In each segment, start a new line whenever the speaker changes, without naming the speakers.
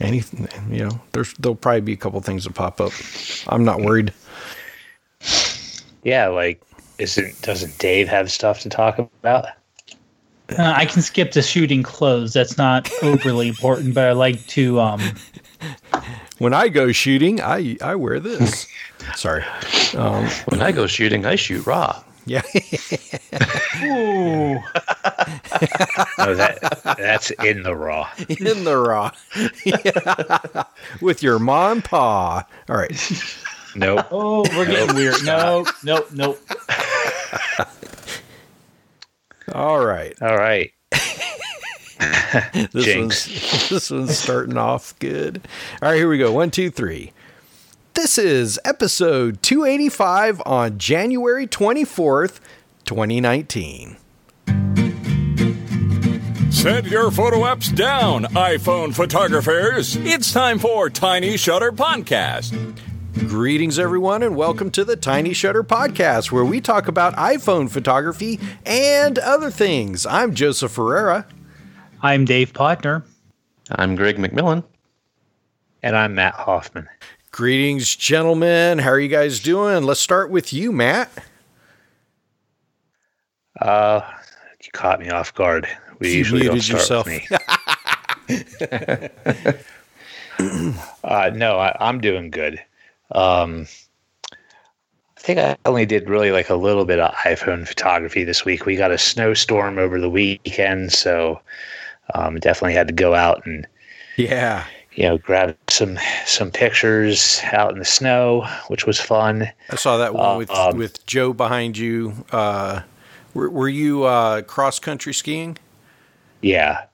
anything, you know, there's there'll probably be a couple things that pop up. I'm not worried.
Yeah, like isn't doesn't Dave have stuff to talk about?
Uh, I can skip to shooting clothes. That's not overly important, but I like to. Um,
When I go shooting, I I wear this. Sorry. Um,
When I go shooting, I shoot raw.
Yeah.
ooh,
No, oh, that that's in the raw.
in the raw. Yeah. With your mom and pa. All right.
Nope.
oh, we're getting weird. No, nope, nope.
All right.
All right.
This
Jinx.
one's this one's starting off good. All right, here we go. One, two, three. This is episode 285 on January 24th, 2019.
Set your photo apps down, iPhone photographers. It's time for Tiny Shutter Podcast.
Greetings, everyone, and welcome to the Tiny Shutter Podcast, where we talk about iPhone photography and other things. I'm Joseph Ferreira.
I'm Dave Potner.
I'm Greg McMillan.
And I'm Matt Hoffman.
Greetings, gentlemen. How are you guys doing? Let's start with you, Matt.
Uh, you caught me off guard. We
You
usually don't start with me. uh, no, I, I'm doing good. Um, I think I only did really like a little bit of iPhone photography this week. We got a snowstorm over the weekend, so um, definitely had to go out and
Yeah.
You know grab some some pictures out in the snow, which was fun.
I saw that one with
Um,
with Joe behind you. Uh, were, were you uh, cross country skiing?
Yeah.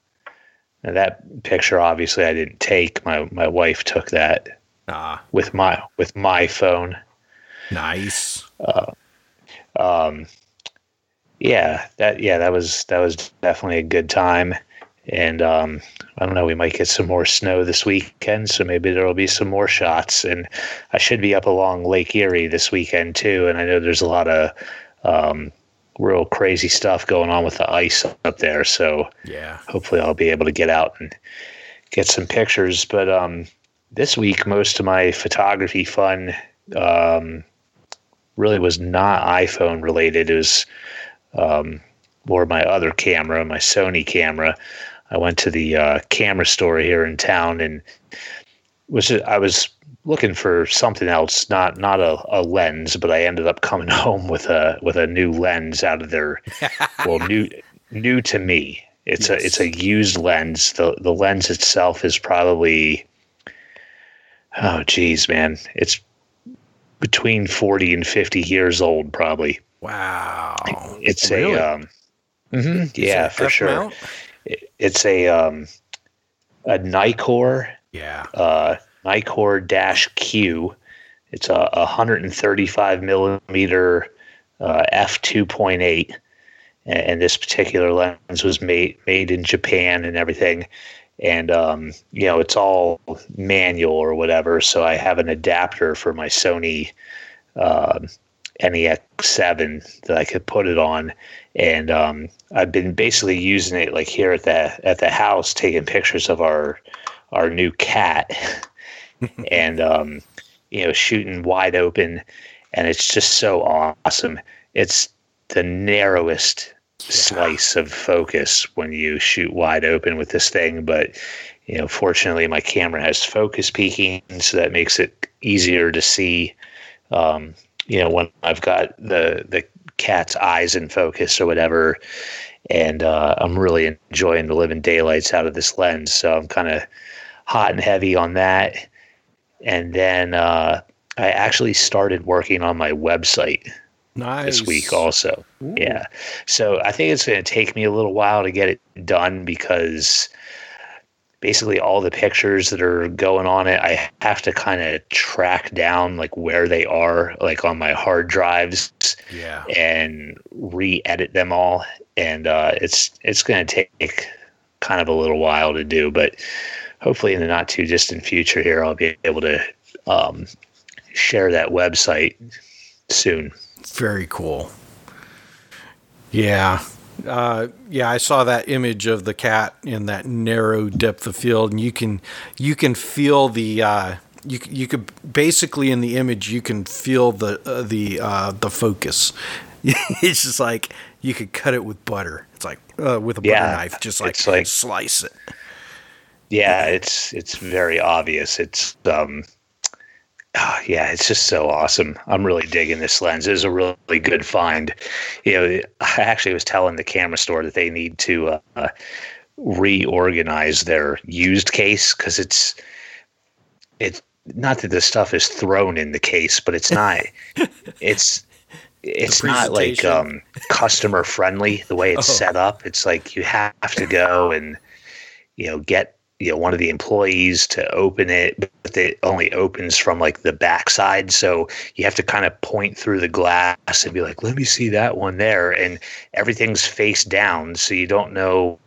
Now that picture obviously I didn't take. My my wife took that
Ah,
with my with my phone.
nice.
Uh, Um yeah, that yeah, that was that was definitely a good time. And um I don't know, we might get some more snow this weekend, so maybe there'll be some more shots. And I should be up along Lake Erie this weekend too. And I know there's a lot of um real crazy stuff going on with the ice up there. So
Yeah.
hopefully I'll be able to get out and get some pictures. But um, this week, most of my photography fun um, really was not iPhone related. It was um, more my other camera, my Sony camera. I went to the uh, camera store here in town and was I was looking for something else, not not a, a lens, but I ended up coming home with a with a new lens out of their well new new to me. It's
Yes.
a it's a used lens. The the lens itself is probably oh geez, man. It's between forty and fifty years old probably.
Wow.
It's
Really?
a um mhm, yeah, for
F
sure.
mount?
It- It's a um a Nikkor
Yeah.
uh, Nikkor Dash Q. It's a 135 millimeter uh, f 2.8, and, and this particular lens was made made in Japan and everything. And um, you know, it's all manual or whatever. So I have an adapter for my Sony um NEX7 that I could put it on, and um, I've been basically using it like here at the at the house, taking pictures of our our new cat. And um, you know shooting wide open. And it's just so awesome. It's the narrowest slice of focus when you shoot wide open with this thing. But you know fortunately my camera has focus peaking so that makes it easier to see um, you know when i've got the the cat's eyes in focus or whatever and uh, i'm really enjoying the living daylights out of this lens so i'm kind of hot and heavy on that. And then uh, I actually started working on my website
Nice.
this week also. Yeah. So I think it's going to take me a little while to get it done because basically all the pictures that are going on it, I have to kind of track down like where they are, like on my hard drives
Yeah.
and re-edit them all and uh, it's it's going to take kind of a little while to do but hopefully in the not too distant future here i'll be able to um, share that website soon
Very cool. Yeah. Uh, yeah, I saw that image of the cat in that narrow depth of field, and you can you can feel the uh, you you could basically in the image you can feel the uh, the uh, the focus. it's just like you could cut it with butter. It's like uh, with a butter knife, just like,
like-
slice it.
Yeah, it's it's very obvious. It's um ah, yeah, it's just so awesome. I'm really digging this lens. It's a really good find. You know, I actually was telling the camera store that they need to uh, reorganize their used case because it's it's not that the stuff is thrown in the case, but it's not. it's it's not like um, customer friendly the way it's
Oh.
set up. It's like you have to go and you know get you know one of the employees to open it, but it only opens from like the backside. So you have to kind of point through the glass and be like, "Let me see that one there," and everything's face down, so you don't know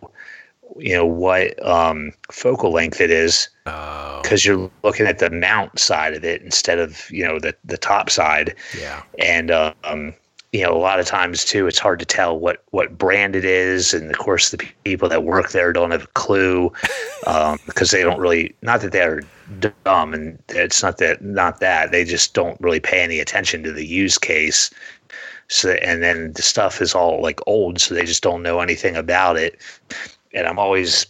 you know what um, focal length it is
Oh,
because you're looking at the mount side of it instead of you know the the top side
yeah.
and um, you know a lot of times too it's hard to tell what what brand it is. And of course the people that work there don't have a clue um, because they don't really not that they're dumb and it's not that not that they just don't really pay any attention to the use case. So and then the stuff is all like old so they just don't know anything about it. And i'm always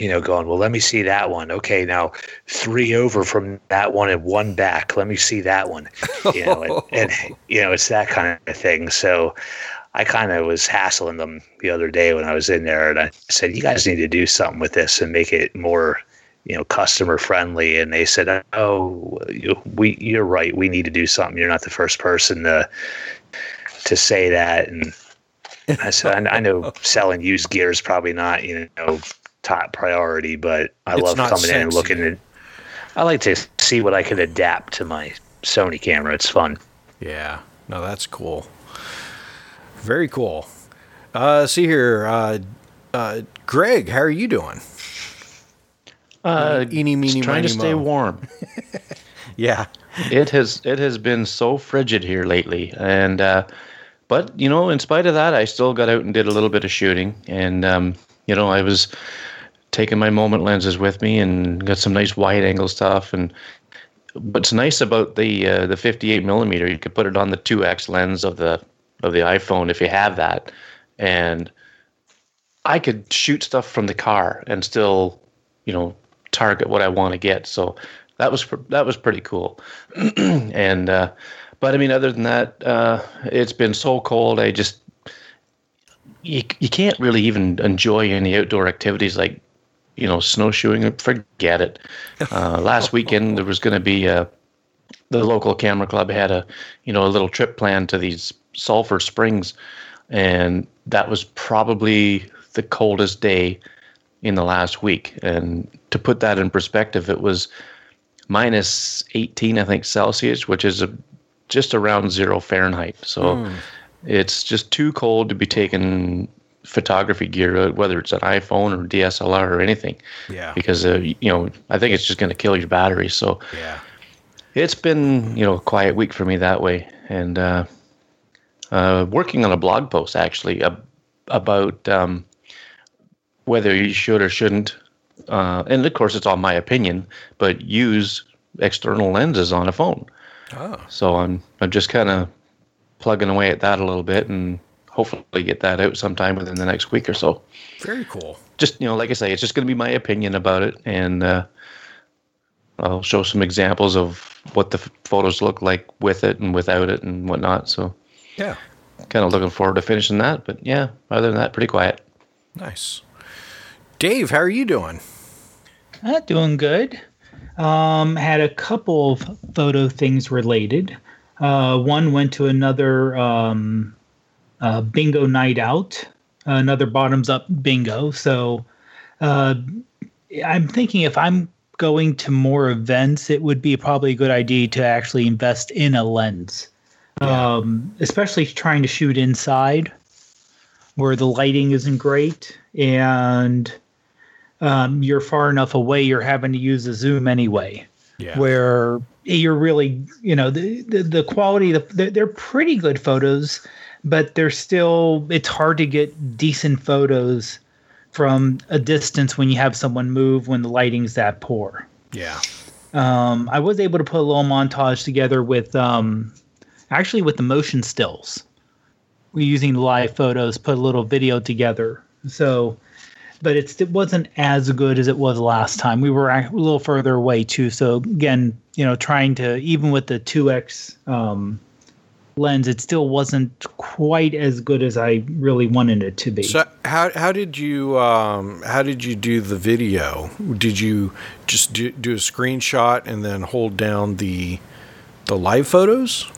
you know going well let me see that one. Okay now three over from that one and one back. Let me see that one. You know and, and you know it's that kind of thing. So i kind of was hassling them the other day when i was in there and i said you guys need to do something with this and make it more you know customer friendly. And they said oh you- we you're right. We need to do something. You're not the first person to to say that. And I said I I know selling used gear is probably not you know top priority but I
It's
love
not
coming in and looking at I like to see what I can adapt to my Sony camera it's fun
Yeah. No, that's cool. Very cool. Uh, see here, uh, uh, Greg, how are you doing?
Uh,
Eeny, meeny,
trying to stay
mo.
warm.
Yeah.
it has it has been so frigid here lately, and uh, but you know, in spite of that, I still got out and did a little bit of shooting, and um, you know, I was taking my moment lenses with me and got some nice wide angle stuff. And what's nice about the uh, the 58 millimeter, you could put it on the 2x lens of the of the iPhone if you have that, and I could shoot stuff from the car and still, you know, target what I want to get. So that was that was pretty cool. and uh, but I mean, other than that, uh, it's been so cold. I just you you can't really even enjoy any outdoor activities like you know snowshoeing. Forget it. Uh, last weekend there was going to be a the local camera club had a you know a little trip planned to these sulfur springs and that was probably the coldest day in the last week and to put that in perspective it was minus 18 i think celsius which is a, just around zero fahrenheit so it's just too cold to be taking photography gear whether it's an iphone or dslr or anything
Yeah.
because uh, you know i think it's just going to kill your battery so
Yeah.
it's been, you know, a quiet week for me that way, and uh, uh, working on a blog post actually ab- about um, whether you should or shouldn't, uh, and of course it's all my opinion, but use external lenses on a phone.
Oh.
So I'm I'm just kind of plugging away at that a little bit, and hopefully get that out sometime within the next week or so.
Very cool.
Just you know, like I say, it's just going to be my opinion about it, and uh, I'll show some examples of what the f- photos look like with it and without it and whatnot. So,
Yeah.
kind of looking forward to finishing that. But yeah, other than that, pretty quiet.
Nice. Dave, how are you doing?
Uh, doing good. Um, had a couple of photo things related. Uh, one went to another um, uh, bingo night out, another bottoms up bingo. So uh, I'm thinking if I'm going to more events, it would be probably a good idea to actually invest in a lens, um, especially trying to shoot inside where the lighting isn't great and um, you're far enough away, you're having to use a zoom anyway,
Yeah.
where you're really, you know, the, the, the quality, the, they're, they're pretty good photos. but they're still it's hard to get decent photos from a distance when you have someone move when the lighting's that poor.
Yeah.
Um, I was able to put a little montage together with um, actually with the motion stills. We're using live photos, put a little video together. So, but it's, it wasn't as good as it was last time. We were a little further away too. So again, you know, trying to even with the two X um, lens, it still wasn't quite as good as I really wanted it to be.
So how how did you um, how did you do the video? Did you just do, do a screenshot and then hold down the the live photos?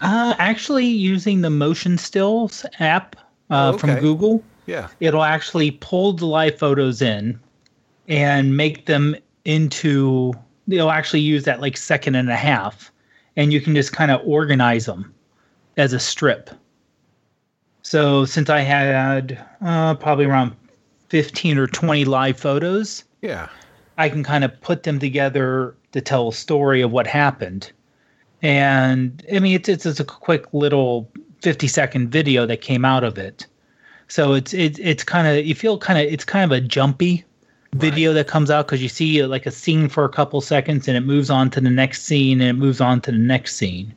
Uh, actually, using the Motion Stills app uh,
Oh,
from. Google,
Yeah.
it'll actually pull the live photos in and make them into. They'll actually use that like second and a half, and you can just kind of organize them as a strip. So since I had uh, probably around fifteen or twenty live photos,
Yeah.
I can kind of put them together to tell a story of what happened. And I mean, it's it's just a quick little fifty second video that came out of it. So it's it's it's kind of you feel kind of it's kind of a jumpy video that comes out because you see like a scene for a couple seconds and it moves on to the next scene and it moves on to the next scene.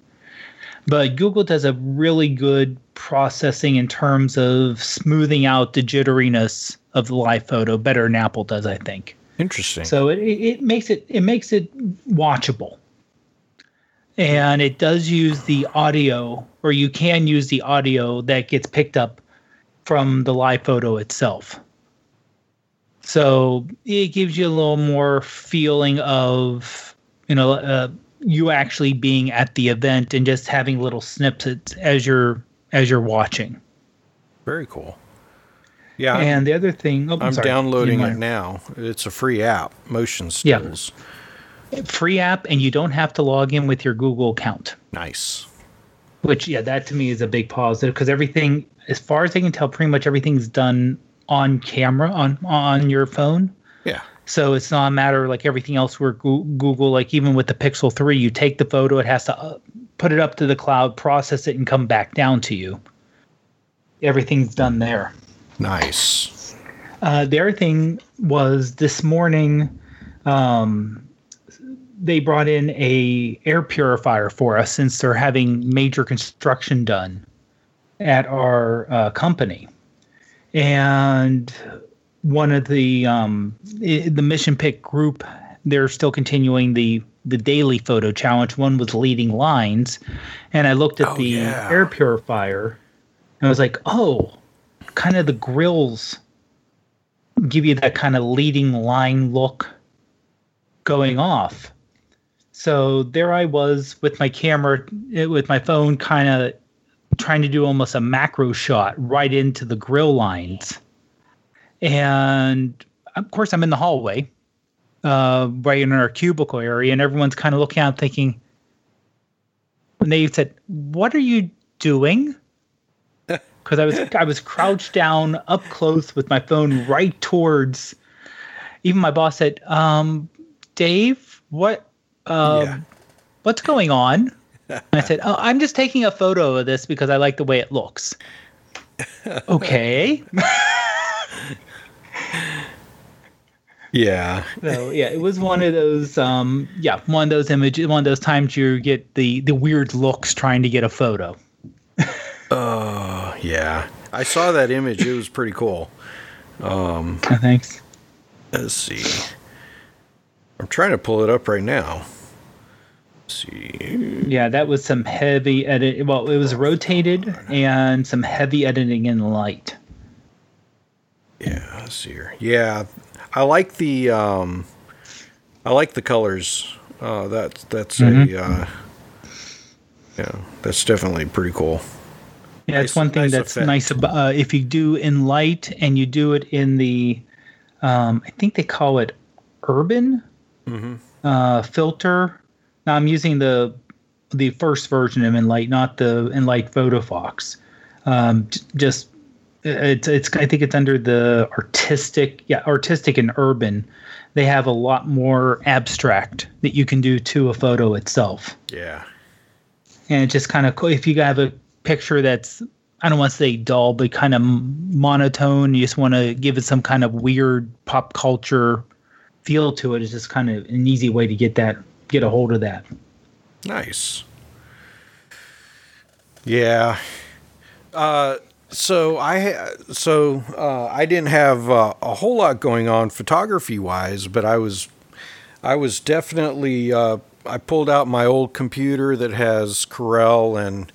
But Google does a really good processing in terms of smoothing out the jitteriness of the live photo better than Apple does, I think.
Interesting.
So it, it it makes it it makes it watchable. And it does use the audio, or you can use the audio that gets picked up from the live photo itself. So it gives you a little more feeling of, you know, uh, you actually being at the event and just having little snippets as you're as you're watching.
Very cool. Yeah.
And the other thing, oh,
I'm
sorry.
downloading it now. It's a free app, Motion
Yeah. Free app, and you don't have to log in with your Google account.
Nice.
Which, yeah, that to me is a big positive because everything, as far as I can tell, pretty much everything's done on camera on on your phone.
Yeah.
So it's not a matter like everything else where Goo- Google, like even with the Pixel 3, you take the photo, it has to uh, put it up to the cloud, process it, and come back down to you. Everything's done there.
Nice.
Uh, the other thing was this morning, um, they brought in a air purifier for us since they're having major construction done at our uh, company, and one of the um, the mission pick group they're still continuing the the daily photo challenge. One was leading lines, and I looked at
Oh,
the
yeah.
air purifier, and I was like, oh, kind of the grills give you that kind of leading line look going off. So there I was with my camera, eh, with my phone, kind of trying to do almost a macro shot right into the grill lines. And of course, I'm in the hallway, uh, right in our cubicle area, and everyone's kind of looking out thinking, and they said, What are you doing? because I was I was crouched down up close with my phone right towards. Even my boss said, um, "Dave, what, um,
Yeah.
what's going on?" I said, "Oh, I'm just taking a photo of this because I like the way it looks." okay.
Yeah.
So yeah, it was one of those um yeah, one of those images one of those times you get the the weird looks trying to get a photo.
Oh, yeah. I saw that image. It was pretty cool.
Oh, thanks.
Let's see. I'm trying to pull it up right now. See.
Yeah, that was some heavy edit. Well, it was rotated and some heavy editing Enlight.
Yeah, let's see here. Yeah, I like the um, I like the colors. Uh, that's that's
Mm-hmm.
a uh, yeah, that's definitely pretty cool.
Yeah, it's
Nice-
one thing
nice
that's
effect.
nice about uh, if you do Enlight and you do it in the, um, I think they call it urban uh, filter. Now I'm using the the first version of Enlight, not the Enlight Photo Fox. Um, just it's it's I think it's under the artistic, yeah, artistic and urban. They have a lot more abstract that you can do to a photo itself
Yeah,
and it's just kind of cool if you have a picture that's I don't want to say dull, but kind of monotone. You just want to give it some kind of weird pop culture feel to it. It's just kind of an easy way to get that, get a hold of that.
Nice. Yeah. Uh, so I so uh, I didn't have uh, a whole lot going on photography wise, but I was I was definitely uh, I pulled out my old computer that has Corel and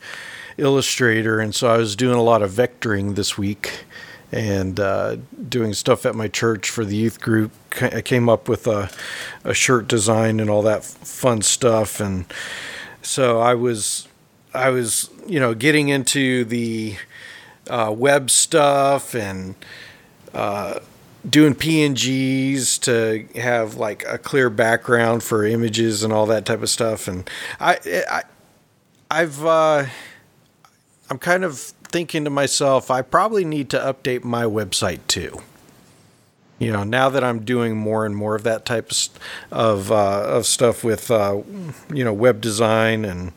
Illustrator, and so I was doing a lot of vectoring this week and uh, doing stuff at my church for the youth group. I came up with a, a shirt design and all that fun stuff, and so I was I was you know getting into the uh, web stuff and uh, doing PNGs to have like a clear background for images and all that type of stuff. And I, I I've uh, I'm kind of thinking to myself, I probably need to update my website too. You know, now that I'm doing more and more of that type of uh, of stuff with uh, you know web design and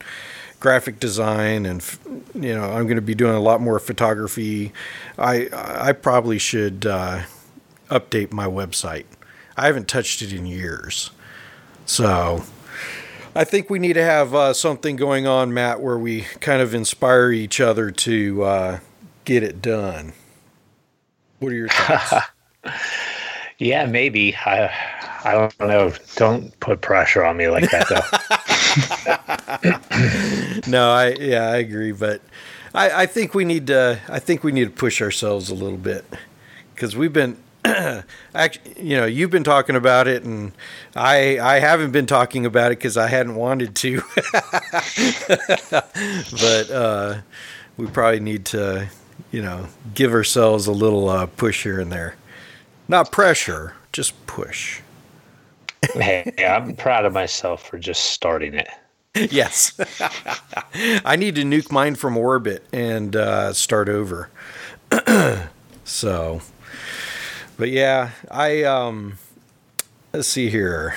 graphic design and you know I'm going to be doing a lot more photography. I I probably should uh, update my website. I haven't touched it in years, so I think we need to have uh, something going on, Matt, where we kind of inspire each other to uh, get it done. What are your thoughts?
yeah, maybe. I I don't know. Don't put pressure on me like that,
though. no, I yeah, I agree, but I, I think we need to. I think we need to push ourselves a little bit because we've been. actually, you know, you've been talking about it, and I I haven't been talking about it because I hadn't wanted to. but uh, we probably need to, you know, give ourselves a little uh, push here and there. Not pressure, just push
hey, I'm proud of myself for just starting it.
Yes. I need to nuke mine from orbit and uh, start over. so, but yeah, I um, let's see here.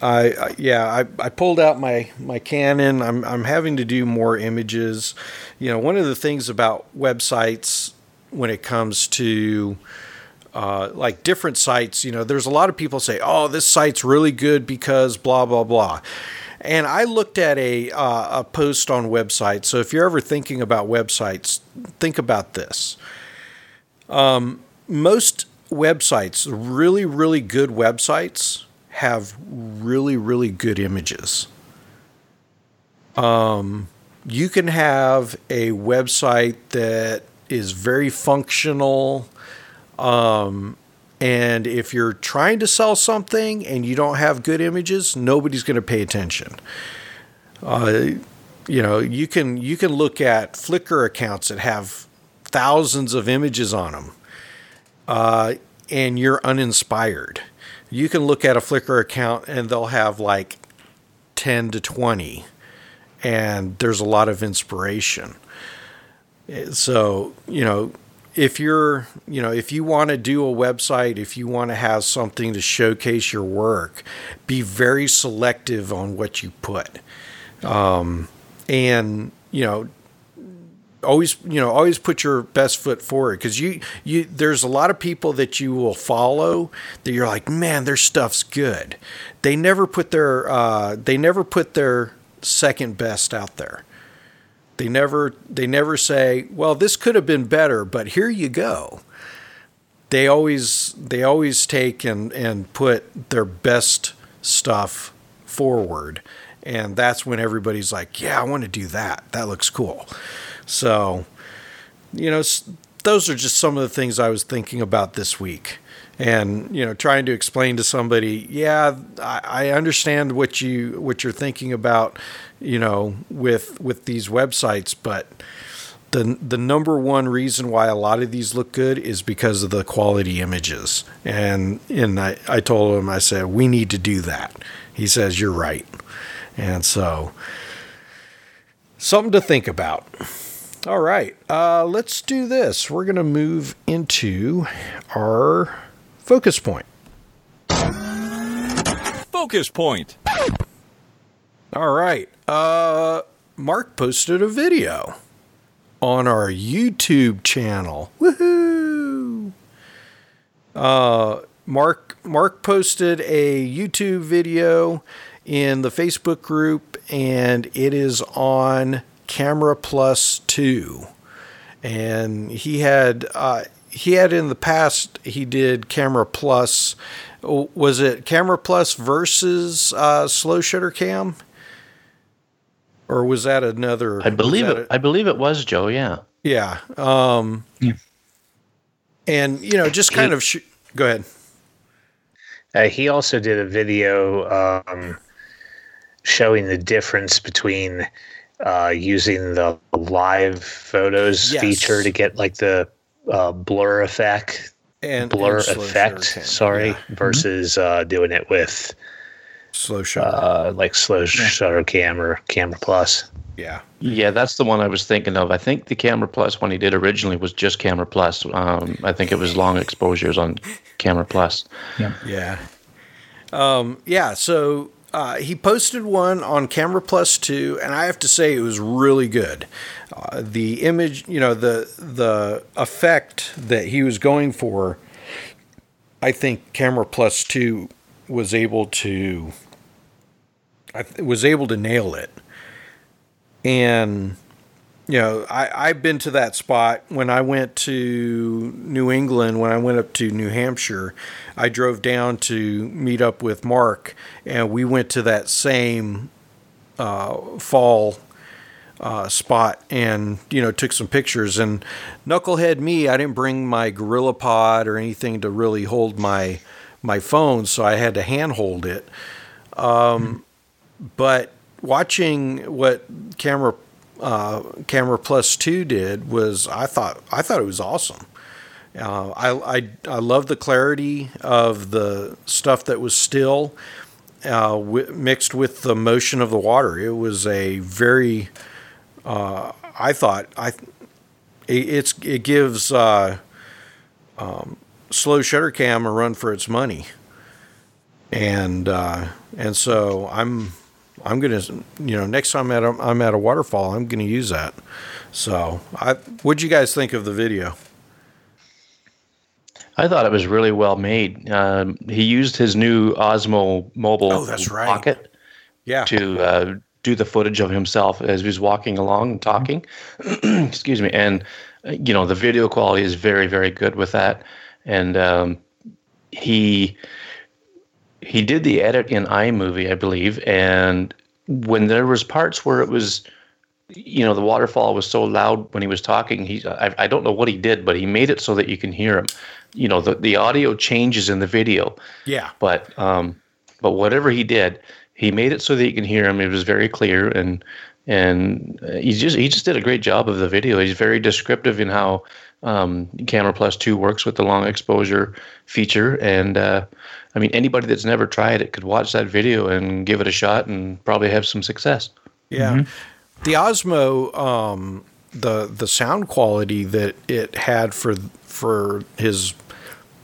I, I yeah, I, I pulled out my my Canon. I'm I'm having to do more images. You know, one of the things about websites when it comes to uh, like different sites, you know, there's a lot of people say, "Oh, this site's really good because blah blah blah." And I looked at a uh, a post on websites. So if you're ever thinking about websites, think about this. Um, most websites, really really good websites, have really really good images. Um, you can have a website that is very functional um, and if you're trying to sell something and you don't have good images, nobody's going to pay attention. Uh, you know, you can you can look at Flickr accounts that have thousands of images on them, uh, and you're uninspired. You can look at a Flickr account and they'll have like ten to twenty, and there's a lot of inspiration. So you know, if you're, you know, if you want to do a website, if you want to have something to showcase your work, be very selective on what you put. Um, and, you know, always, you know, always put your best foot forward because you, you, there's a lot of people that you will follow that you're like, man, their stuff's good. They never put their, uh, they never put their second best out there. They never they never say, "Well, this could have been better, but here you go." They always they always take and and put their best stuff forward. And that's when everybody's like, "Yeah, I want to do that. That looks cool." So, you know, those are just some of the things I was thinking about this week and you know trying to explain to somebody yeah I, I, understand what you what you're thinking about you know, with with these websites, but the the number one reason why a lot of these look good is because of the quality images. And and I, I told him I said we need to do that. He says you're right. And so something to think about. All right, uh, let's do this. We're going to move into our focus point.
Focus point.
All right. Uh, Mark posted a video on our YouTube channel. Woohoo! Uh, Mark Mark posted a YouTube video in the Facebook group, and it is on Camera Plus Two. And he had uh, he had in the past he did Camera Plus. Was it Camera Plus versus uh, Slow Shutter Cam? Or was that another?
I believe it.
that a-
I believe it was Joe. Yeah.
yeah. Um,
Yeah.
And you know, just kind of. Sh- go ahead.
Uh, he also did a video um, showing the difference between uh, using the live photos
Yes.
feature to get like the uh, blur effect,
And
blur
and
effect.
shutter.
Sorry,
Yeah.
versus uh, doing it with
slow shutter.
uh, like slow shutter cam or camera plus.
yeah.
Yeah, that's the one I was thinking of. I think the Camera Plus one he did originally was just Camera Plus. Um, I think it was long exposures on Camera Plus.
Yeah yeah. Um, yeah. So uh, he posted one on Camera Plus two, and I have to say it was really good. Uh, the image, you know, the the effect that he was going for, I think Camera Plus two was able to. I th- was able to nail it, and you know, I, I've been to that spot when I went to New England, when I went up to New Hampshire. I drove down to meet up with Mark, and we went to that same uh, fall uh, spot and, you know, took some pictures. And knucklehead me, I didn't bring my Gorilla Pod or anything to really hold my, my phone, so I had to handhold it. Um, But watching what camera uh, Camera Plus Two did was I thought I thought it was awesome. Uh, I, I I love the clarity of the stuff that was still uh, wi- mixed with the motion of the water. It was a very uh, I thought I it, it's it gives uh, um, slow shutter cam a run for its money, and uh, and so I'm I'm gonna, you know, next time at a, I'm at a waterfall, I'm gonna use that. So, I, what'd you guys think of the video?
I thought it was really well made. Um, he used his new Osmo mobile
Oh, that's right.
pocket
Yeah,
to uh, do the footage of himself as he was walking along and talking. Excuse me. And, you know, the video quality is very, very good with that. And um, he he did the edit in iMovie, I believe. And when there was parts where it was, you know, the waterfall was so loud when he was talking, he I, I don't know what he did, but he made it so that you can hear him. You know, the, the audio changes in the video
yeah,
but um, but whatever he did, he made it so that you can hear him. It was very clear, and and uh, he just he just did a great job of the video. He's very descriptive in how um, Camera Plus Two works with the long exposure feature, and uh, I mean anybody that's never tried it could watch that video and give it a shot and probably have some success.
yeah. The Osmo, um, the the sound quality that it had for for his,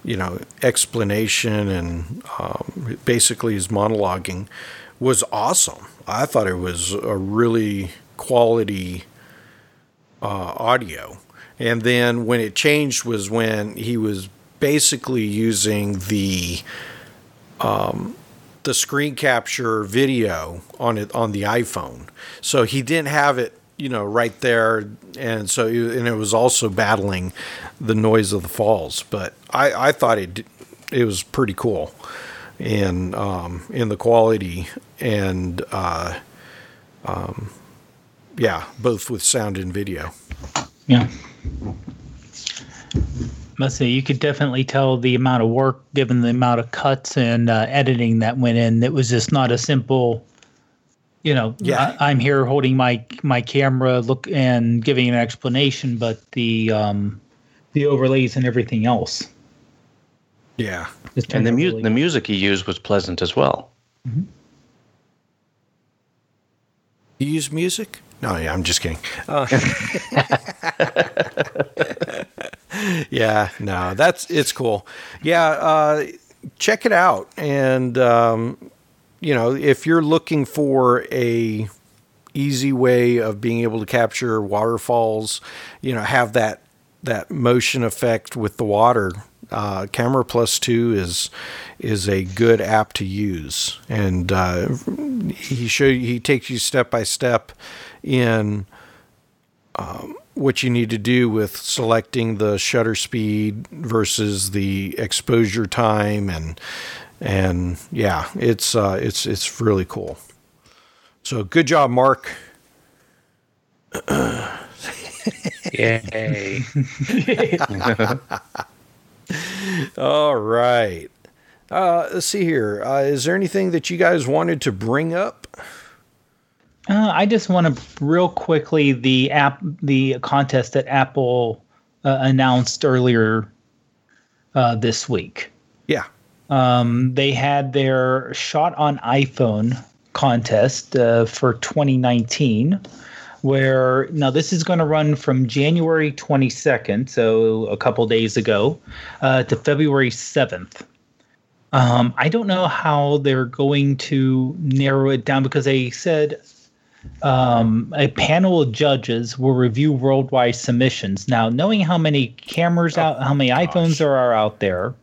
you know, explanation and um, basically his monologuing was awesome. I thought it was a really quality uh, audio. And then when it changed was when he was basically using the um, the screen capture video on it on the iPhone. So he didn't have it, you know, right there, and so and it was also battling the noise of the falls. But I, I thought it it was pretty cool, in um, in the quality and uh, um, yeah, both with sound and video.
Yeah. Must say you could definitely tell the amount of work, given the amount of cuts and uh, editing that went in. It was just not a simple, you know.
Yeah.
I, I'm here holding my my camera, look and giving an explanation, but the um, the overlays and everything else.
Yeah.
And the
turned out
mu-
really
the music he used was pleasant as well.
You use music? No, yeah, I'm just kidding. Uh, yeah, no, that's it's cool. Yeah, uh, check it out, and um, you know, if you're looking for a easy way of being able to capture waterfalls. You know, have that that motion effect with the water. Uh, Camera Plus Two is is a good app to use, and uh, he show he takes you step by step in um, what you need to do with selecting the shutter speed versus the exposure time, and and yeah, it's uh, it's it's really cool. So good job, Mark.
Yay.
All right. Uh, let's see here. Uh, is there anything that you guys wanted to bring up?
Uh, I just want to real quickly the app the contest that Apple uh, announced earlier uh, this week.
Yeah.
Um, they had their shot on iPhone contest uh, for 2019 where now this is going to run from January 22nd, so a couple days ago, uh, to February 7th. Um, I don't know how they're going to narrow it down because they said um, a panel of judges will review worldwide submissions. Now, knowing how many cameras out, how many iPhones there are out there,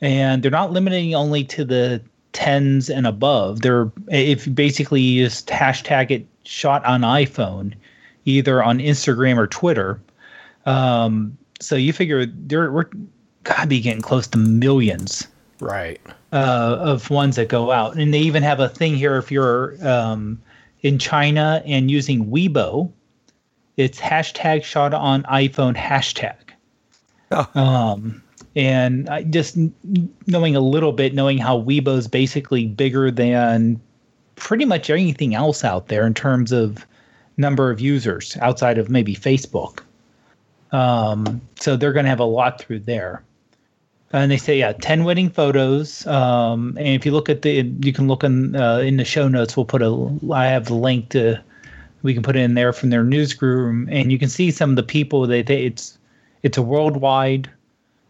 and they're not limiting only to the tens and above. They're if basically you just hashtag it shot on iPhone, either on Instagram or Twitter. Um, so you figure there we're gotta be getting close to millions
Right.
uh, of ones that go out, and they even have a thing here if you're um, in China and using Weibo, it's hashtag shot on iPhone hashtag.
Oh.
Um, and I just knowing a little bit, knowing how Weibo is basically bigger than pretty much anything else out there in terms of number of users outside of maybe Facebook. Um, so they're going to have a lot through there. And they say, yeah, 10 winning photos. Um, and if you look at the, you can look in, uh, in the show notes, we'll put a, I have the link to, we can put it in there from their newsroom. And you can see some of the people that they, it's, it's a worldwide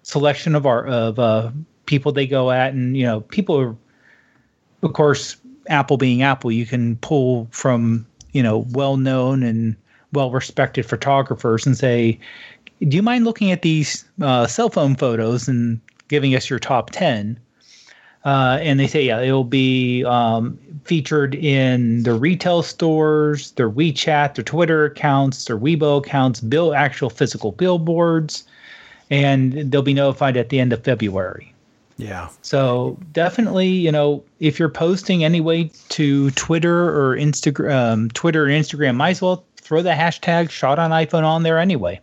selection of our, of, uh, people they go at. And, you know, people are, of course, Apple being Apple, you can pull from, you know, well known and well respected photographers and say, do you mind looking at these uh, cell phone photos and giving us your top 10? Uh, and they say, yeah, it'll be um, featured in their retail stores, their WeChat, their Twitter accounts, their Weibo accounts, bill actual physical billboards, and they'll be notified at the end of February.
Yeah.
So definitely, you know, if you're posting anyway to Twitter or Instagram, um, Twitter and Instagram, might as well throw the hashtag shot on iPhone on there anyway.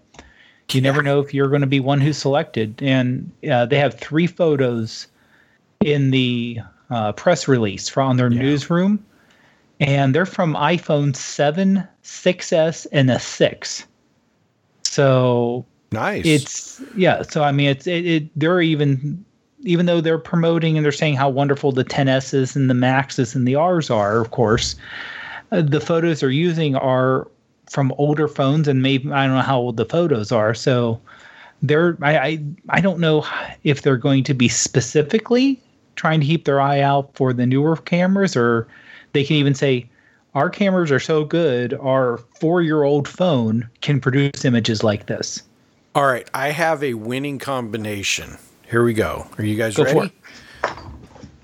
You never know if you're going to be one who's selected. And uh, they have three photos in the uh, press release from on their newsroom, and they're from iPhone 7, 6S, and a 6. So
Nice.
it's yeah. So I mean, it's it, it. They're even even though they're promoting and they're saying how wonderful the 10s's and the maxes and the r's are, of course, uh, the photos they're using are from older phones and maybe I don't know how old the photos are. So they're I I, I don't know if they're going to be specifically trying to keep their eye out for the newer cameras or they can even say our cameras are so good our four year old phone can produce images like this
All right. I have a winning combination. Here we go. Are you guys
Go for
ready?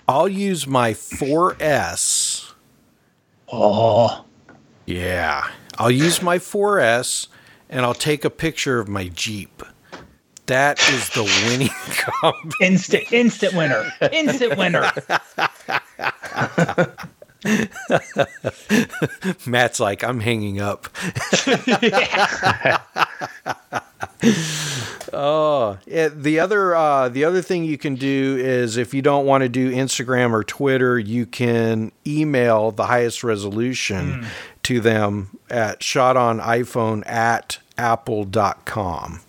I'll use my 4S.
oh
Yeah. I'll use my 4S and I'll take a picture of my Jeep. That is the winning combination.
instant instant winner instant winner
Matt's like, I'm hanging up. oh, yeah, the other uh, the other thing you can do is if you don't want to do Instagram or Twitter, you can email the highest resolution to them at shot on iPhone at apple.com.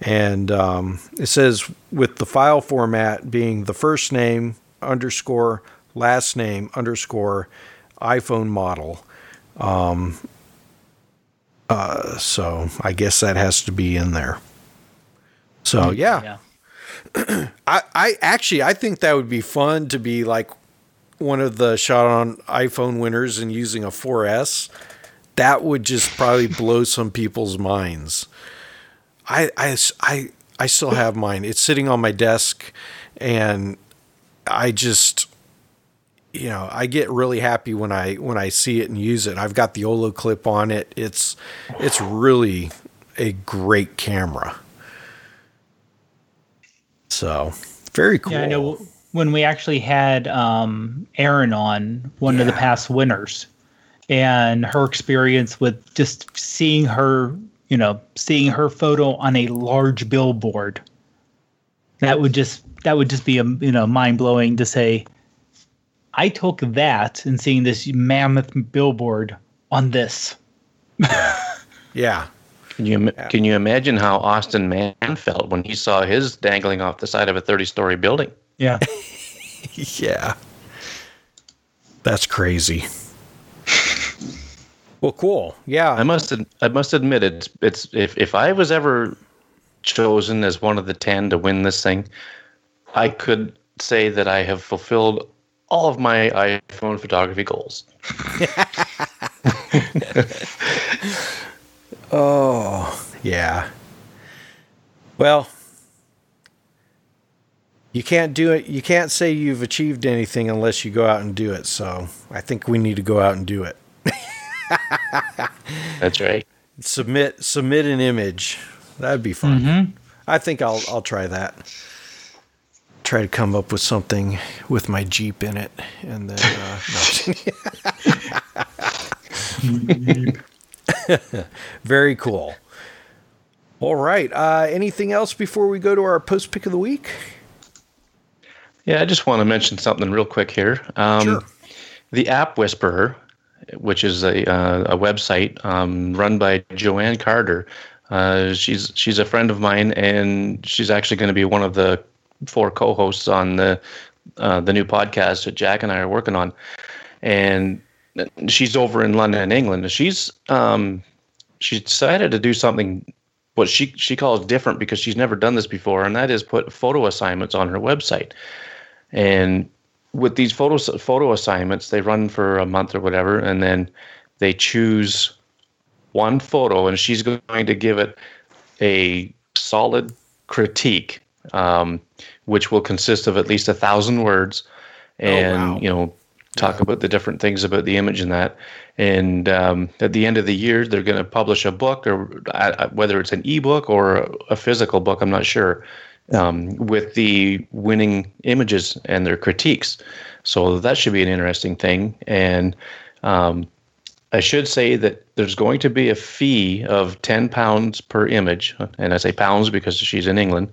And um, it says with the file format being the first name underscore last name underscore iPhone model. Um, uh, so I guess that has to be in there. So yeah,
yeah
I, I actually I think that would be fun to be like one of the shot on iPhone winners and using a 4S, that would just probably blow some people's minds. I, I, I, I still have mine. It's sitting on my desk, and I just, you know, I get really happy when I when I see it and use it. I've got the olloclip on it. It's it's really a great camera. So very cool.
Yeah, I know when we actually had um, Erin on one of the past winners, and her experience with just seeing her, you know, seeing her photo on a large billboard. That would just that would just be a you know mind blowing to say. I took that and seeing this mammoth billboard on this.
Yeah.
Can you can you imagine how Austin Mann felt when he saw his dangling off the side of a thirty story building?
Yeah.
Yeah. That's crazy. well, cool. Yeah.
I must ad- I must admit it's it's if if I was ever chosen as one of the ten to win this thing, I could say that I have fulfilled all of my iPhone photography goals.
Oh, yeah. Well, you can't do it. You can't say you've achieved anything unless you go out and do it. So I think we need to go out and do it.
That's right.
Submit submit an image. That'd be fun. I think I'll I'll try that. Try to come up with something with my Jeep in it, and then uh, no. very cool. All right. Uh, anything else before we go to our post pick of the week?
Yeah, I just want to mention something real quick here. Um,
Sure.
The App Whisperer, which is a uh, a website um, run by Joanne Carter. Uh, she's she's a friend of mine, and she's actually going to be one of the four co-hosts on the uh, the new podcast that Jack and I are working on. And she's over in London, England. She's um, she's decided to do something what she she calls different because she's never done this before, and that is put photo assignments on her website. And with these photo photo assignments, they run for a month or whatever, and then they choose one photo, and she's going to give it a solid critique, um, which will consist of at least a thousand words, and
wow.
you know talk about the different things about the image and that. And um, at the end of the year, they're going to publish a book, or uh, whether it's an ebook or a physical book, I'm not sure, um, with the winning images and their critiques. So that should be an interesting thing. And um, I should say that there's going to be a fee of ten pounds per image, and I say pounds because she's in England,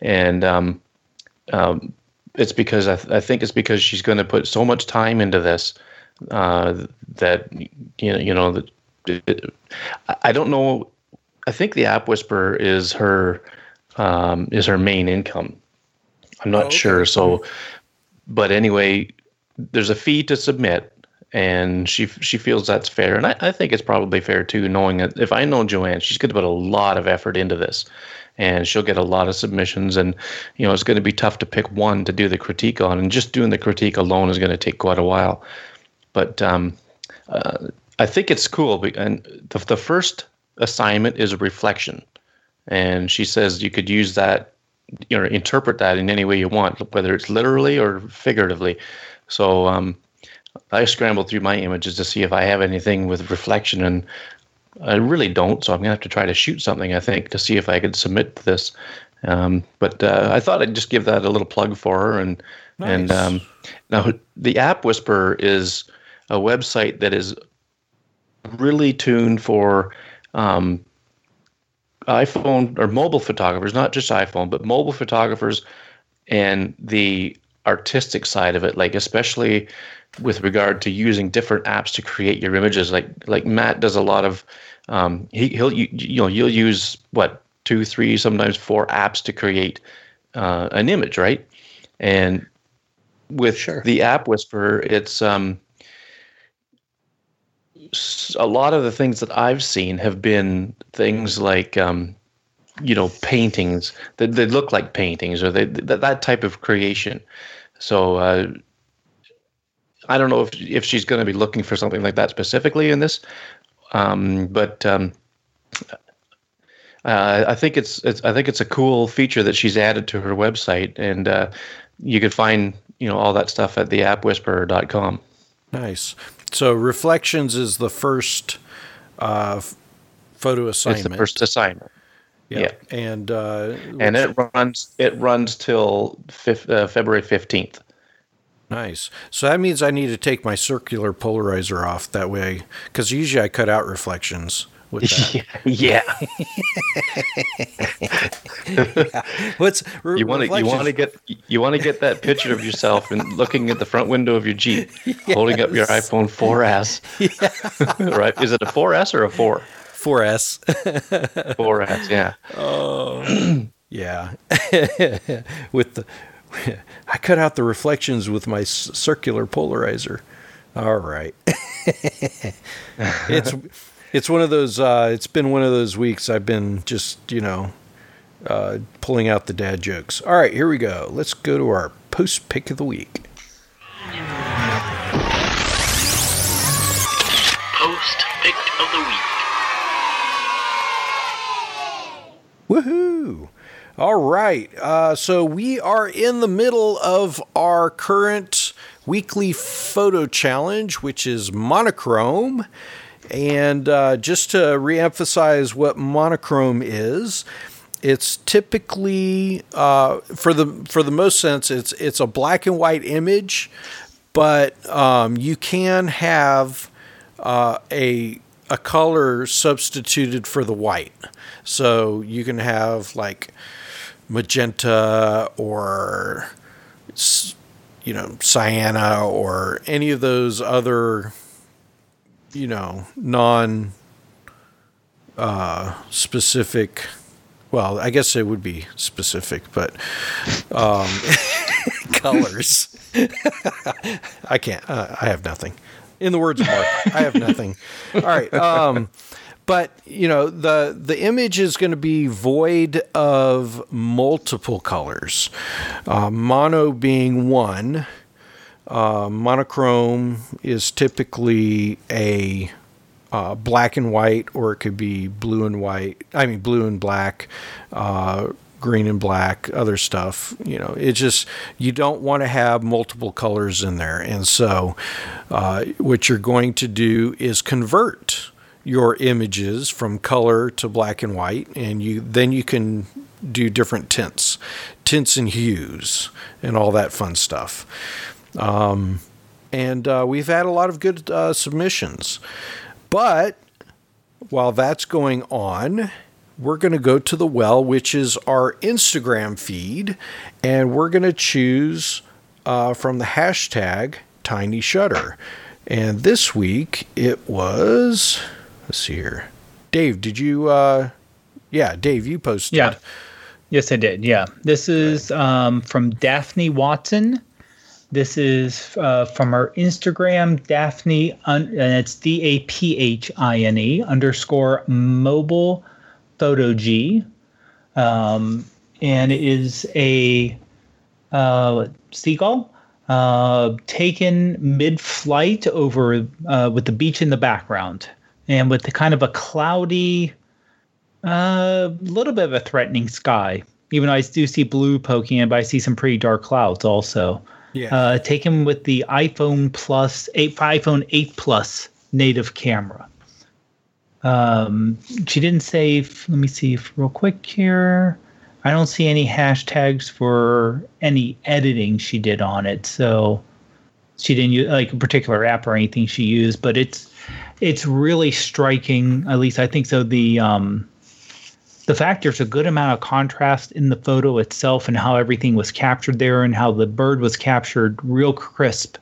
and um, um, it's because I, th- I think it's because she's going to put so much time into this uh, that you know you know that I don't know. I think the App Whisperer is her um, is her main income. I'm not
Oh, okay.
sure. So, but anyway, there's a fee to submit, and she she feels that's fair, and I, I think it's probably fair too, knowing that if I know Joanne, she's going to put a lot of effort into this, and she'll get a lot of submissions, and you know it's going to be tough to pick one to do the critique on, and just doing the critique alone is going to take quite a while. But um, uh, I think it's cool, and the the first assignment is a reflection, and she says you could use that you know interpret that in any way you want whether it's literally or figuratively. So um, i scrambled through my images to see if i have anything with reflection and i really don't. So i'm going to have to try to shoot something i think to see if i could submit this. Um, but uh, i thought i'd just give that a little plug for her and and um, now the app whisperer is a website that is really tuned for um, iPhone or mobile photographers, not just iPhone, but mobile photographers and the artistic side of it, like especially with regard to using different apps to create your images. Like like Matt does a lot of um, he he'll you, you know you'll use what two, three, sometimes four apps to create uh, an image, right? And with
Sure.
the app whisperer, it's um, a lot of the things that I've seen have been things like, um, you know, paintings that, that look like paintings or they, that, that type of creation. So uh, I don't know if if she's going to be looking for something like that specifically in this, um, but um, uh, I think it's, it's I think it's a cool feature that she's added to her website, and uh, you could find you know all that stuff at theappwhisperer.com.
Nice. So reflections is the first uh, photo assignment.
It's the first assignment.
Yeah, yeah. and uh,
and it runs it runs till fifth, uh, February fifteenth.
Nice. So that means I need to take my circular polarizer off that way, because usually I cut out reflections with that.
yeah.
yeah. What's
re- you want to you want to get you want to get that picture of yourself and looking at the front window of your Jeep, yes. holding up your iPhone 4S. Yeah. right? Is it a 4S or a 4?
4S.
4S, yeah.
Oh. yeah. with the I cut out the reflections with my circular polarizer. All right. it's it's one of those. Uh, it's been one of those weeks. I've been just you know uh, pulling out the dad jokes. All right, here we go. Let's go to our post pick of the week.
Post pick of the week.
Woohoo! All right. Uh, so we are in the middle of our current weekly photo challenge, which is monochrome. And uh, just to reemphasize what monochrome is, it's typically uh, for the for the most sense it's it's a black and white image, but um, you can have uh, a a color substituted for the white. So you can have like magenta or you know sienna or any of those other you know non uh, specific well i guess it would be specific but um, colors. I can't uh, i have nothing. In the words of mark i have nothing. All right um, but you know the the image is going to be void of multiple colors. Uh, mono being one uh, monochrome is typically a uh, black and white or it could be blue and white i mean blue and black uh, green and black other stuff you know it just you don't want to have multiple colors in there and so uh, what you're going to do is convert your images from color to black and white, and you then you can do different tints, tints and hues, and all that fun stuff. Um, and uh, we've had a lot of good uh, submissions. But while that's going on, we're going to go to the well, which is our Instagram feed, and we're going to choose uh, from the hashtag Tiny Shutter. And this week it was Let's see here. Dave, did you? Uh, yeah, Dave, you posted.
Yeah. Yes, I did. Yeah. This is um, from Daphne Watson. This is uh, from our Instagram, Daphne, un- and it's D A P H I N E underscore mobile photo G. Um, and it is a uh, seagull uh, taken mid flight over uh, with the beach in the background and with the kind of a cloudy, a uh, little bit of a threatening sky. Even though I do see blue poking in, but I see some pretty dark clouds also. Yeah. Uh, taken with the iPhone Plus, eight, iPhone 8 Plus native camera. Um, she didn't say. Let me see if, real quick here. I don't see any hashtags for any editing she did on it, so she didn't use like a particular app or anything she used. But it's it's really striking. At least I think so. The um, the fact there's a good amount of contrast in the photo itself and how everything was captured there and how the bird was captured real crisp,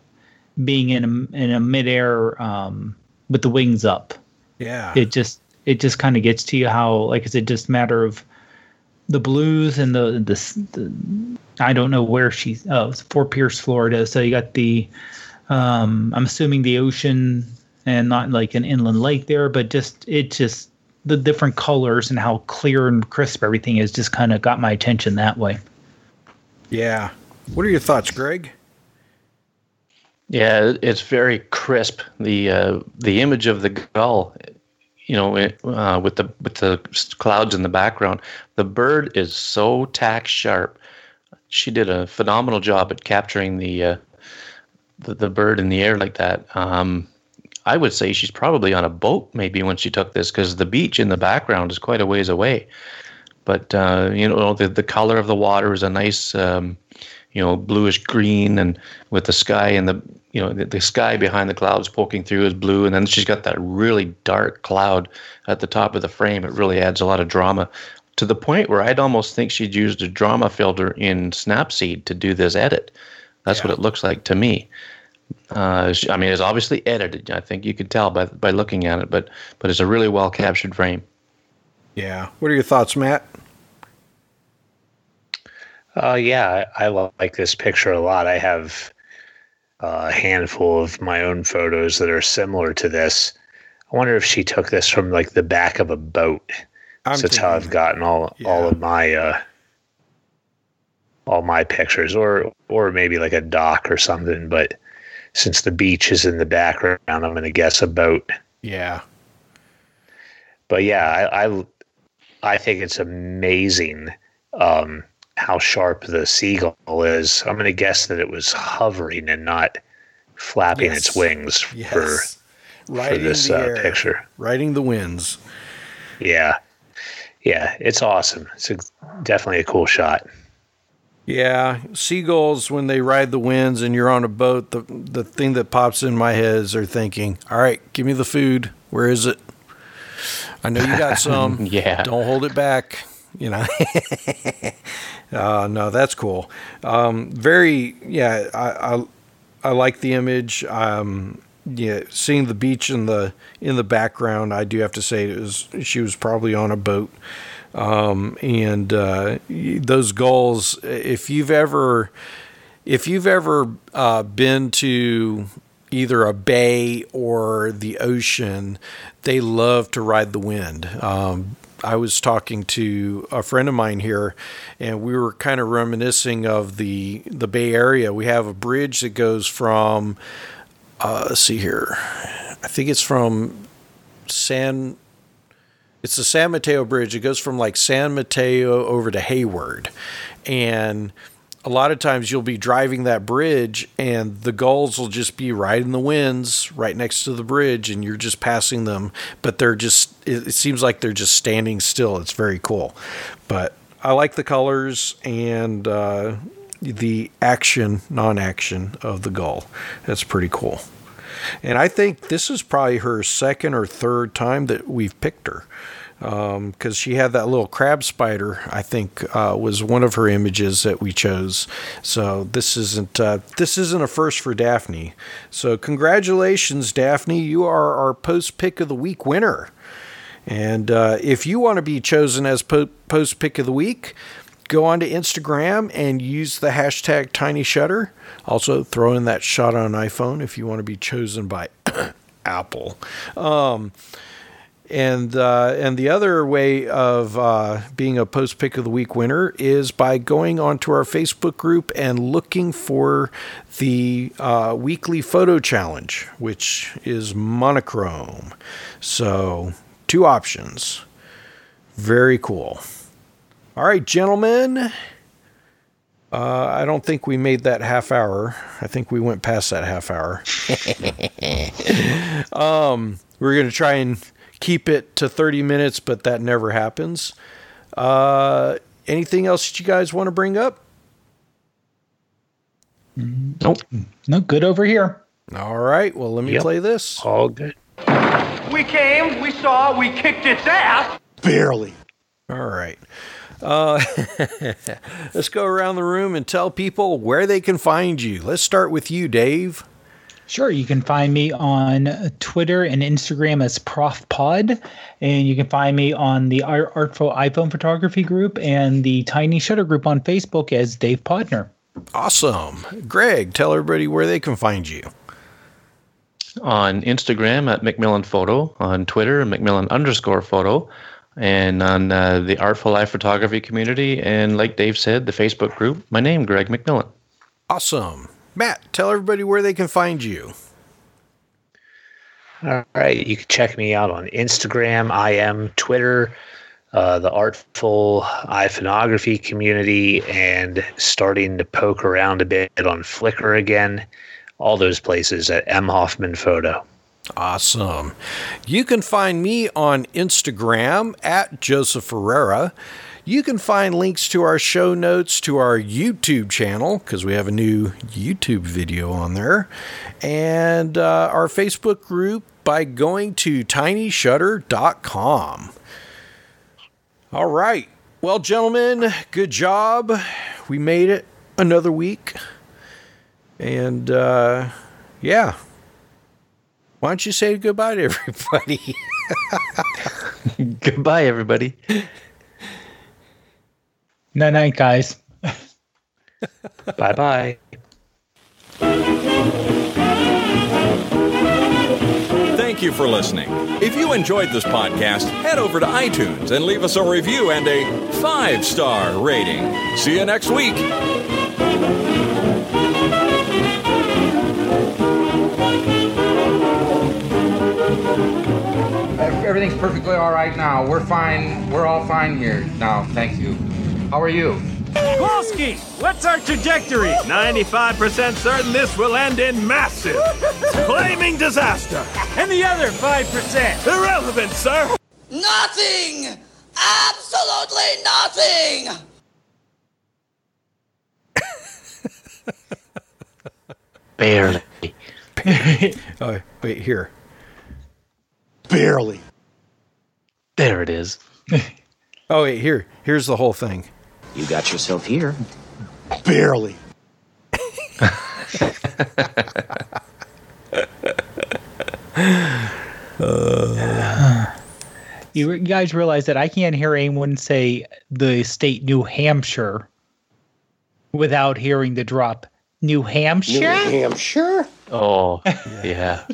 being in a, in a midair um, with the wings up.
Yeah,
it just it just kind of gets to you how like is it just matter of the blues and the, the the, I don't know where she's oh it's Fort Pierce, Florida. So you got the um, I'm assuming the ocean and not like an inland lake there, but just it just the different colors and how clear and crisp everything is just kind of got my attention that way.
Yeah. What are your thoughts, Greg?
Yeah, it's very crisp. The uh, the image of the gull, you know, it, uh, with the with the clouds in the background, the bird is so tack sharp. She did a phenomenal job at capturing the uh, the, the bird in the air like that. Um, I would say she's probably on a boat maybe when she took this because the beach in the background is quite a ways away. But uh, you know, the the color of the water is a nice. Um, you know, bluish green, and with the sky and the you know the, the, sky behind the clouds poking through is blue, and then she's got that really dark cloud at the top of the frame. It really adds a lot of drama to the point where I'd almost think she'd used a drama filter in Snapseed to do this edit. That's yeah. what it looks like to me. Uh, I mean, it's obviously edited. I think you can tell by by looking at it, but but it's a really well captured frame.
Yeah. What are your thoughts, Matt?
Uh, yeah, I, I like this picture a lot. I have a handful of my own photos that are similar to this. I wonder if she took this from like the back of a boat. I'm so that's how I've gotten all yeah. all of my uh, all my pictures, or or maybe like a dock or something. But since the beach is in the background, I'm going to guess a boat.
Yeah.
But yeah, I I, I think it's amazing. Um, how sharp the seagull is. I'm going to guess that it was hovering and not flapping yes. its wings yes. for, for this uh, picture.
Riding the winds.
Yeah. Yeah, it's awesome. It's a, definitely a cool shot.
Yeah, seagulls when they ride the winds and you're on a boat, the the thing that pops in my head is they're thinking, "All right, give me the food. Where is it? I know you got some.
yeah,
don't hold it back." You know. Uh, no, that's cool. Um, very, yeah, I, I, I like the image. Um, yeah, seeing the beach in the in the background, I do have to say it was she was probably on a boat. Um, and uh, those gulls, if you've ever if you've ever uh, been to either a bay or the ocean, they love to ride the wind. Um, I was talking to a friend of mine here, and we were kind of reminiscing of the the Bay Area. We have a bridge that goes from, uh, let's see here, I think it's from San. It's the San Mateo Bridge. It goes from like San Mateo over to Hayward, and a lot of times you'll be driving that bridge and the gulls will just be riding the winds right next to the bridge and you're just passing them. But they're just it, seems like they're just standing still. It's very cool. But i like the colors and uh, the action non-action of the gull. That's pretty cool and i think this is probably her second or third time that we've picked her because um, she had that little crab spider. I think uh, was one of her images that we chose. So this isn't uh, this isn't a first for Daphne. So congratulations, Daphne! You are our post pick of the week winner. And uh, if you want to be chosen as po- post pick of the week, go on to Instagram and use the hashtag Tiny Shutter. Also, throw in that shot on iPhone if you want to be chosen by Apple. Um, and uh, and the other way of uh, being a post pick of the week winner is by going onto our Facebook group and looking for the uh, weekly photo challenge, which is monochrome. So two options. Very cool. All right, gentlemen. Uh, I don't think we made that half hour. I think we went past that half hour. um, we're going to try and keep it to 30 minutes, but that never happens. Uh, anything else that you guys want to bring up?
Nope. No, good over here.
All right. Well, let me yep. play this.
All good.
We came, we saw, we kicked its ass.
Barely. All right. Uh, let's go around the room and tell people where they can find you. Let's start with you, Dave.
Sure, you can find me on Twitter and Instagram as Prof Pod, and you can find me on the Artful iPhone Photography group and the Tiny Shutter group on Facebook as Dave Podner.
Awesome, Greg. Tell everybody where they can find you.
On Instagram at Macmillan Photo, on Twitter Macmillan underscore Photo, and on uh, the Artful Eye Photography community, and like Dave said, the Facebook group. My name, Greg McMillan.
Awesome. Matt, tell everybody where they can find you.
All right. You can check me out on Instagram, I am Twitter, uh, the artful iPhoneography community, and starting to poke around a bit on Flickr again. All those places at M Hoffman Photo.
Awesome. You can find me on Instagram at Joseph Ferreira. You can find links to our show notes to our YouTube channel because we have a new YouTube video on there, and uh, our Facebook group by going to tinyshutter.com. All right. Well, gentlemen, good job. We made it another week. And uh, yeah. Why don't you say goodbye to everybody?
Goodbye, everybody.
Night night, guys.
bye bye.
Thank you for listening. If you enjoyed this podcast, head over to iTunes and leave us a review and a five star rating. See you next week.
Perfectly all right now. We're fine. We're all fine here now. Thank you. How are you?
Kowalski, what's our trajectory? 95% certain this will end in massive, flaming disaster. And the other 5%? Irrelevant, sir.
Nothing! Absolutely nothing!
Barely.
oh, wait, here.
Barely.
There it is.
oh, wait, here. Here's the whole thing.
You got yourself here. Barely.
uh, you guys realize that I can't hear anyone say the state New Hampshire without hearing the drop. New Hampshire? New
Hampshire?
Oh, yeah.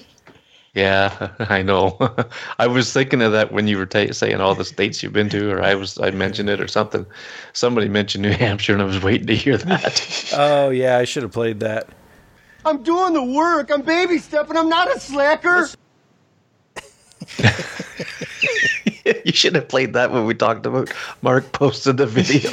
Yeah, I know. I was thinking of that when you were t- saying all the states you've been to, or I was I mentioned it or something. Somebody mentioned New Hampshire, and I was waiting to hear that.
oh yeah, I should have played that.
I'm doing the work. I'm baby stepping. I'm not a slacker.
you should have played that when we talked about Mark posted the video.